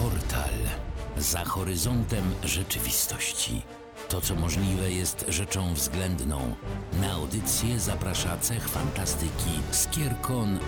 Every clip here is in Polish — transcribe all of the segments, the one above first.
Portal. Za horyzontem rzeczywistości. To, co możliwe, jest rzeczą względną. Na audycję zaprasza cech fantastyki Skierkon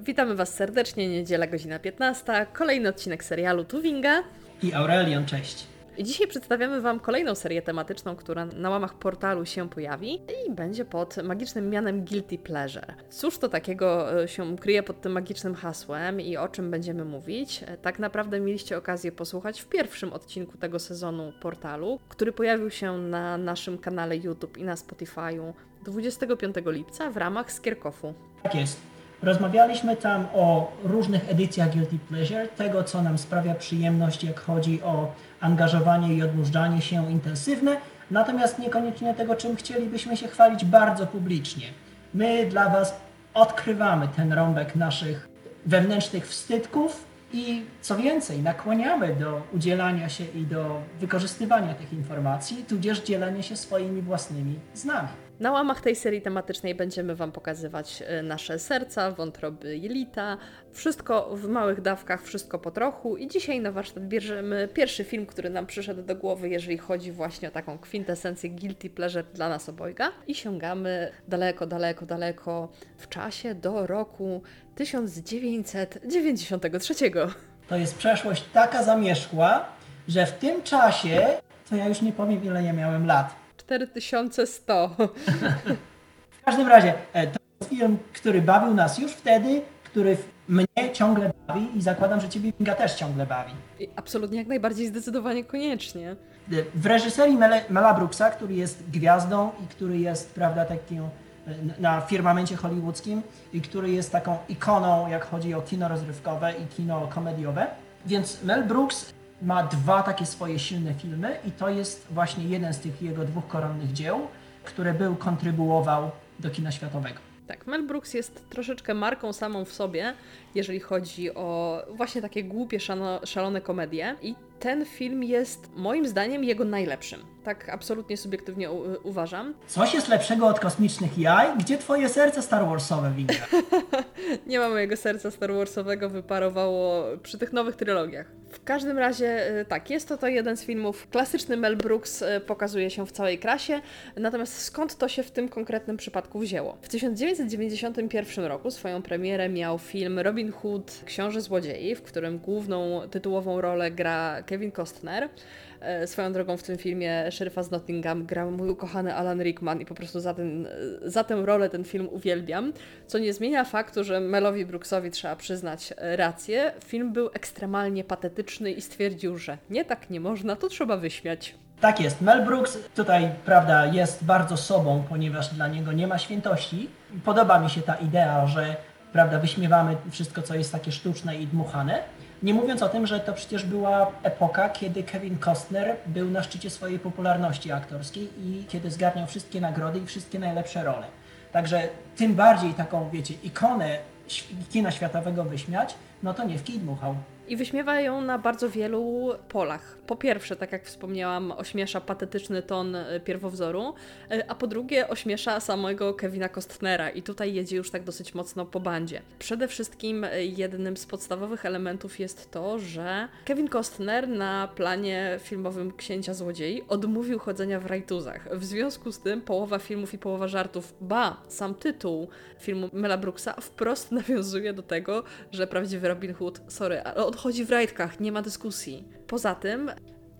Witamy Was serdecznie, niedziela godzina 15, kolejny odcinek serialu Tuwinga. I Aurelion, cześć. Dzisiaj przedstawiamy Wam kolejną serię tematyczną, która na łamach portalu się pojawi i będzie pod magicznym mianem Guilty Pleasure. Cóż to takiego e, się kryje pod tym magicznym hasłem i o czym będziemy mówić? E, Tak naprawdę mieliście okazję posłuchać w pierwszym odcinku tego sezonu portalu, który pojawił się na naszym kanale YouTube i na Spotify'u 25 lipca w ramach Skierkofu. Tak jest. Rozmawialiśmy tam o różnych edycjach Guilty Pleasure, tego co nam sprawia przyjemność, jak chodzi o angażowanie i odmurzanie się intensywne, natomiast niekoniecznie tego, czym chcielibyśmy się chwalić bardzo publicznie. My dla Was odkrywamy ten rąbek naszych wewnętrznych wstydków i co więcej, nakłaniamy do udzielania się i do wykorzystywania tych informacji, tudzież dzielenia się swoimi własnymi z nami. Na łamach tej serii tematycznej będziemy Wam pokazywać e, nasze serca, wątroby, jelita, wszystko w małych dawkach, wszystko po trochu. I dzisiaj na warsztat bierzemy pierwszy film, który nam przyszedł do głowy, jeżeli chodzi właśnie o taką kwintesencję guilty pleasure dla nas obojga. I sięgamy daleko, daleko, daleko w czasie do roku 1993. To jest przeszłość taka zamierzchła, że w tym czasie, to ja już nie powiem ile ja miałem lat. 4100. W każdym razie, e, to jest film, który bawił nas już wtedy, który mnie ciągle bawi i zakładam, że Ciebie Kinga też ciągle bawi. Absolutnie jak najbardziej zdecydowanie koniecznie. E, W reżyserii Mele, Mela Brooksa, który jest gwiazdą i który jest, prawda, takim e, na firmamencie hollywoodzkim i który jest taką ikoną, jak chodzi o kino rozrywkowe i kino komediowe. Więc Mel Brooks ma dwa takie swoje silne filmy i to jest właśnie jeden z tych jego dwóch koronnych dzieł, które był, kontrybuował do kina światowego. Tak, Mel Brooks jest troszeczkę marką samą w sobie, jeżeli chodzi o właśnie takie głupie, szalone komedie. I ten film jest moim zdaniem jego najlepszym. Tak absolutnie subiektywnie uważam. Coś jest lepszego od kosmicznych jaj? Gdzie twoje serce Star Warsowe, Winka? Nie ma mojego serca Star Warsowego, wyparowało przy tych nowych trylogiach. W każdym razie, y, tak, jest to to jeden z filmów. Klasyczny Mel Brooks y, pokazuje się w całej krasie, natomiast skąd to się w tym konkretnym przypadku wzięło? W 1991 roku swoją premierę miał film Robin Hood Książę Złodziei, w którym główną tytułową rolę gra Kevin Costner. E, Swoją drogą w tym filmie szeryfa z Nottingham grał mój ukochany Alan Rickman i po prostu za, ten, za tę rolę ten film uwielbiam. Co nie zmienia faktu, że Melowi Brooksowi trzeba przyznać rację. Film był ekstremalnie patetyczny i stwierdził, że nie tak nie można, to trzeba wyśmiać. Tak jest. Mel Brooks tutaj, prawda, jest bardzo sobą, ponieważ dla niego nie ma świętości. Podoba mi się ta idea, że, prawda, wyśmiewamy wszystko, co jest takie sztuczne i dmuchane. Nie mówiąc o tym, że to przecież była epoka, kiedy Kevin Costner był na szczycie swojej popularności aktorskiej i kiedy zgarniał wszystkie nagrody i wszystkie najlepsze role. Także tym bardziej taką, wiecie, ikonę kina światowego wyśmiać, no to nie w kij dmuchał. I wyśmiewa ją na bardzo wielu polach. Po pierwsze, tak jak wspomniałam, ośmiesza patetyczny ton e, pierwowzoru, e, a po drugie ośmiesza samego Kevina Costnera i tutaj jedzie już tak dosyć mocno po bandzie. Przede wszystkim e, jednym z podstawowych elementów jest to, że Kevin Costner na planie filmowym Księcia Złodziei odmówił chodzenia w rajtuzach. W związku z tym połowa filmów i połowa żartów, ba, sam tytuł filmu Mela Brooksa wprost nawiązuje do tego, że prawdziwy Robin Hood, sorry, ale on chodzi w rajtkach, nie ma dyskusji. Poza tym,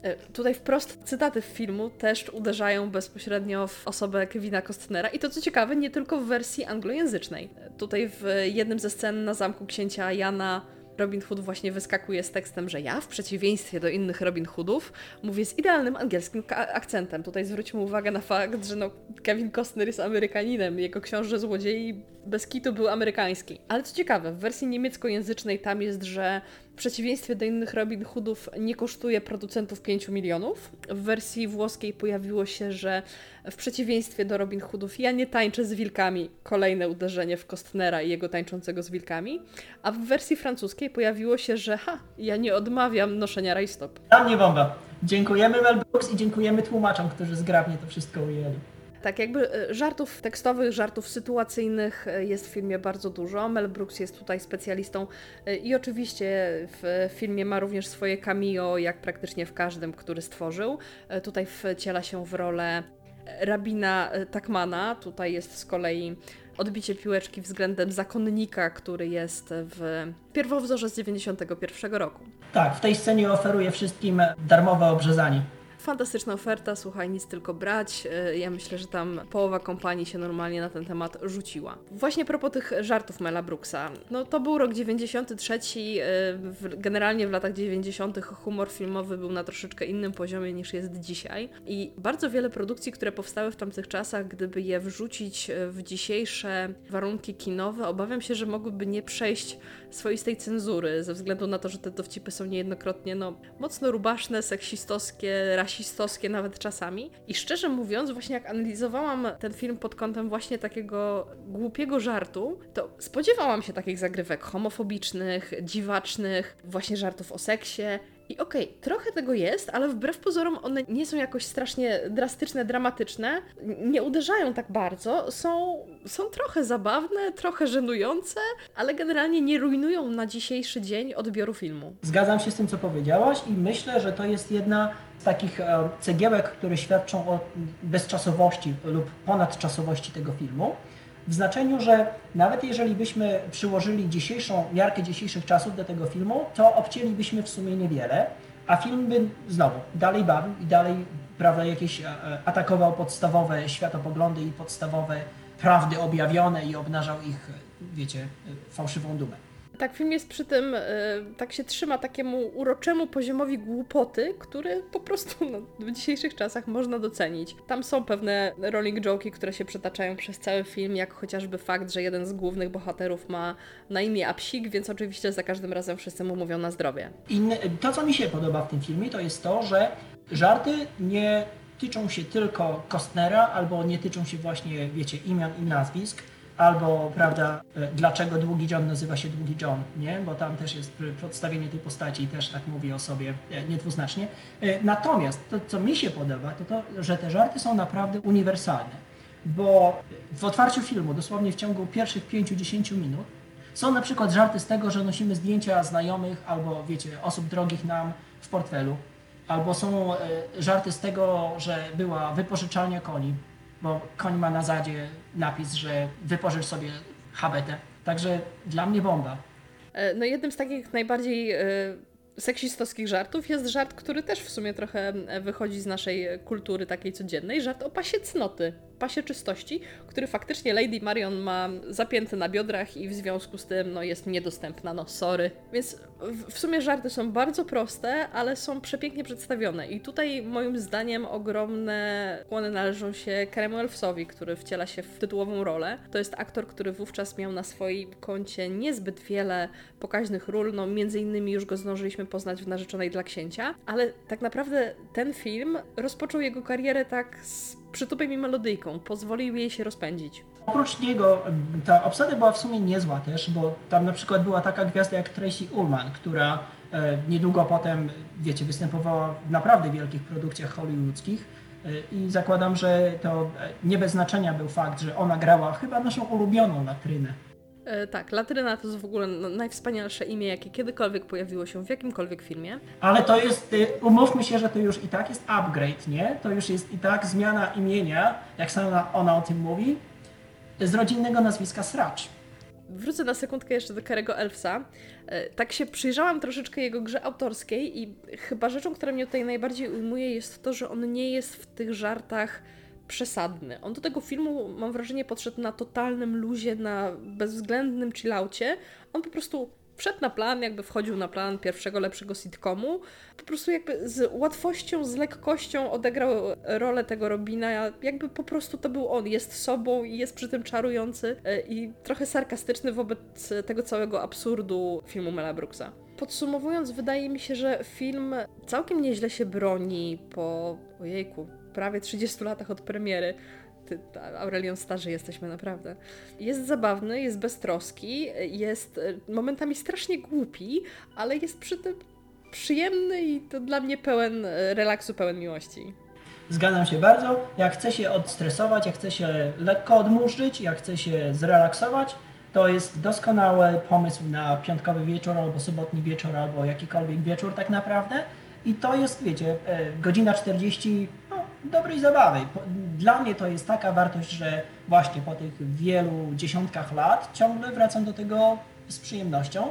e, tutaj wprost cytaty w filmu też uderzają bezpośrednio w osobę Kevina Costnera i to co ciekawe, nie tylko w wersji anglojęzycznej. Tutaj w jednym ze scen na zamku księcia Jana Robin Hood właśnie wyskakuje z tekstem, że ja, w przeciwieństwie do innych Robin Hoodów, mówię z idealnym angielskim akcentem. Tutaj zwróćmy uwagę na fakt, że no, Kevin Costner jest Amerykaninem, jego książę złodziei bez kitu był amerykański. Ale co ciekawe, w wersji niemieckojęzycznej tam jest, że w przeciwieństwie do innych Robin Hoodów nie kosztuje producentów 5 milionów. W wersji włoskiej pojawiło się, że w przeciwieństwie do Robin Hoodów ja nie tańczę z wilkami. Kolejne uderzenie w Kostnera i jego tańczącego z wilkami. A w wersji francuskiej pojawiło się, że ha, ja nie odmawiam noszenia rajstop. Dla mnie bomba. Dziękujemy Mel Brooks i dziękujemy tłumaczom, którzy zgrabnie to wszystko ujęli. Tak, jakby e, żartów tekstowych, żartów sytuacyjnych e, jest w filmie bardzo dużo. Mel Brooks jest tutaj specjalistą e, i oczywiście w filmie ma również swoje cameo, jak praktycznie w każdym, który stworzył. Tutaj wciela się w rolę rabina Takmana. Tutaj jest z kolei odbicie piłeczki względem zakonnika, który jest w pierwowzorze z 91 roku. Tak, w tej scenie oferuje wszystkim darmowe obrzezanie. Fantastyczna oferta, słuchaj, nic tylko brać. E, Ja myślę, że tam połowa kompanii się normalnie na ten temat rzuciła. Właśnie a propos tych żartów Mela Brooksa. No to był rok 93, e, generalnie w latach 90. humor filmowy był na troszeczkę innym poziomie niż jest dzisiaj. I bardzo wiele produkcji, które powstały w tamtych czasach, gdyby je wrzucić e, w dzisiejsze warunki kinowe, obawiam się, że mogłyby nie przejść swoistej cenzury, ze względu na to, że te dowcipy są niejednokrotnie no, mocno rubaszne, seksistowskie, rasistowskie nawet czasami. I szczerze mówiąc, właśnie jak analizowałam ten film pod kątem właśnie takiego głupiego żartu, to spodziewałam się takich zagrywek homofobicznych, dziwacznych, właśnie żartów o seksie. I okej, trochę tego jest, ale wbrew pozorom one nie są jakoś strasznie drastyczne, dramatyczne, nie uderzają tak bardzo, są, są trochę zabawne, trochę żenujące, ale generalnie nie rujnują na dzisiejszy dzień odbioru filmu. Zgadzam się z tym, co powiedziałaś i myślę, że to jest jedna z takich e, cegiełek, które świadczą o bezczasowości lub ponadczasowości tego filmu. W znaczeniu, że nawet jeżeli byśmy przyłożyli dzisiejszą miarkę dzisiejszych czasów do tego filmu, to obcięlibyśmy w sumie niewiele, a film by znowu dalej bawił i dalej prawda, jakieś e, e, atakował podstawowe światopoglądy i podstawowe prawdy objawione i obnażał ich, e, wiecie, fałszywą dumę. Tak, film jest przy tym, e, tak się trzyma takiemu uroczemu poziomowi głupoty, który po prostu no, w dzisiejszych czasach można docenić. Tam są pewne rolling joke'i, które się przetaczają przez cały film, jak chociażby fakt, że jeden z głównych bohaterów ma na imię Apsik, więc oczywiście za każdym razem wszyscy mu mówią na zdrowie. Inny, to, co mi się podoba w tym filmie, to jest to, że żarty nie tyczą się tylko Kostnera, albo nie tyczą się właśnie, wiecie, imion i nazwisk, albo, prawda, e, dlaczego Długi John nazywa się Długi John, nie? Bo tam też jest pr- przedstawienie tej postaci i też tak mówi o sobie e, niedwuznacznie. E, Natomiast to, co mi się podoba, to to, że te żarty są naprawdę uniwersalne, bo w otwarciu filmu, dosłownie w ciągu pierwszych 5-10 minut, są na przykład żarty z tego, że nosimy zdjęcia znajomych albo, wiecie, osób drogich nam w portfelu. Albo są żarty z tego, że była wypożyczalnia koni, bo koń ma na zadzie napis, że wypożycz sobie habetę. Także dla mnie bomba. E, No jednym z takich najbardziej e, seksistowskich żartów jest żart, który też w sumie trochę e, wychodzi z naszej kultury takiej codziennej, żart o pasie cnoty, pasie czystości, który faktycznie Lady Marion ma zapięty na biodrach i w związku z tym no, jest niedostępna, no sorry. Więc w, sumie żarty są bardzo proste, ale są przepięknie przedstawione i tutaj moim zdaniem ogromne kłony należą się Karemu Elfsowi, który wciela się w tytułową rolę. To jest aktor, który wówczas miał na swoim koncie niezbyt wiele pokaźnych ról, no między innymi już go zdążyliśmy poznać w Narzeczonej dla Księcia, ale tak naprawdę ten film rozpoczął jego karierę tak z przytupem i melodyjką, pozwolił jej się rozpędzić. Oprócz niego ta obsada była w sumie niezła też, bo tam na przykład była taka gwiazda jak Tracy Ullman, która e, niedługo potem, wiecie, występowała w naprawdę wielkich produkcjach hollywoodzkich e, i zakładam, że to e, nie bez znaczenia był fakt, że ona grała chyba naszą ulubioną latrynę. Tak, Latryna to jest w ogóle no, najwspanialsze imię, jakie kiedykolwiek pojawiło się w jakimkolwiek filmie. Ale to jest, y, umówmy się, że to już i tak jest upgrade, nie? To już jest i tak zmiana imienia, jak sama ona o tym mówi, z rodzinnego nazwiska Sracz. Wrócę na sekundkę jeszcze do Karego Elfsa. E, Tak się przyjrzałam troszeczkę jego grze autorskiej i chyba rzeczą, która mnie tutaj najbardziej ujmuje jest to, że on nie jest w tych żartach przesadny. On do tego filmu, mam wrażenie, podszedł na totalnym luzie, na bezwzględnym chillaucie. On po prostu wszedł na plan, jakby wchodził na plan pierwszego, lepszego sitcomu. Po prostu jakby z łatwością, z lekkością odegrał rolę tego Robina, jakby po prostu to był on. Jest sobą i jest przy tym czarujący e, i trochę sarkastyczny wobec tego całego absurdu filmu Mela Brooksa. Podsumowując, wydaje mi się, że film całkiem nieźle się broni po, ojejku, prawie 30 latach od premiery. Ty, Aurelion starzy jesteśmy naprawdę. Jest zabawny, jest beztroski, jest e, momentami strasznie głupi, ale jest przy tym przyjemny i to dla mnie pełen e, relaksu, pełen miłości. Zgadzam się bardzo. Jak chce się odstresować, jak chce się lekko odmurzyć, jak chce się zrelaksować, to jest doskonały pomysł na piątkowy wieczór, albo sobotni wieczór, albo jakikolwiek wieczór tak naprawdę. I to jest, wiecie, e, godzina 40 no, dobrej zabawy. Dla mnie to jest taka wartość, że właśnie po tych wielu dziesiątkach lat ciągle wracam do tego z przyjemnością.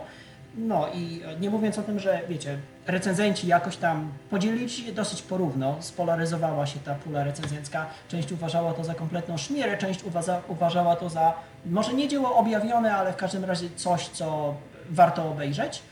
No i nie mówiąc o tym, że wiecie, recenzenci jakoś tam podzielili się dosyć porówno, spolaryzowała się ta pula recenzencka. Część uważała to za kompletną szmierę, część uważa, uważała to za może nie dzieło objawione, ale w każdym razie coś, co warto obejrzeć.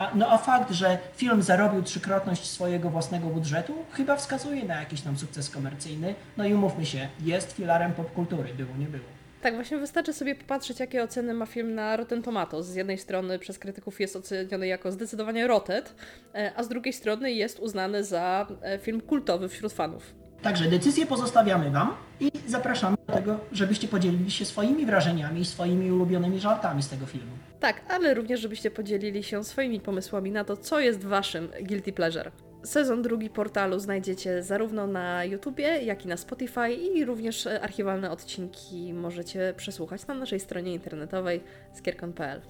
A, no a fakt, że film zarobił trzykrotność swojego własnego budżetu, chyba wskazuje na jakiś tam sukces komercyjny. No i umówmy się, jest filarem popkultury, było nie było. Tak, właśnie wystarczy sobie popatrzeć, jakie oceny ma film na Rotten Tomatoes. Z jednej strony przez krytyków jest oceniony jako zdecydowanie rotet, e, a z drugiej strony jest uznany za e, film kultowy wśród fanów. Także decyzję pozostawiamy Wam i zapraszamy do tego, żebyście podzielili się swoimi wrażeniami i swoimi ulubionymi żartami z tego filmu. Tak, ale również, żebyście podzielili się swoimi pomysłami na to, co jest waszym guilty pleasure. Sezon drugi portalu znajdziecie zarówno na YouTubie, jak i na Spotify i również e, archiwalne odcinki możecie przesłuchać na naszej stronie internetowej skierkon.pl.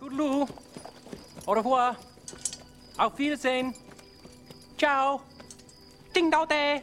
Toodaloo. Au revoir. Auf Wiedersehen. Ciao. Ding dao de.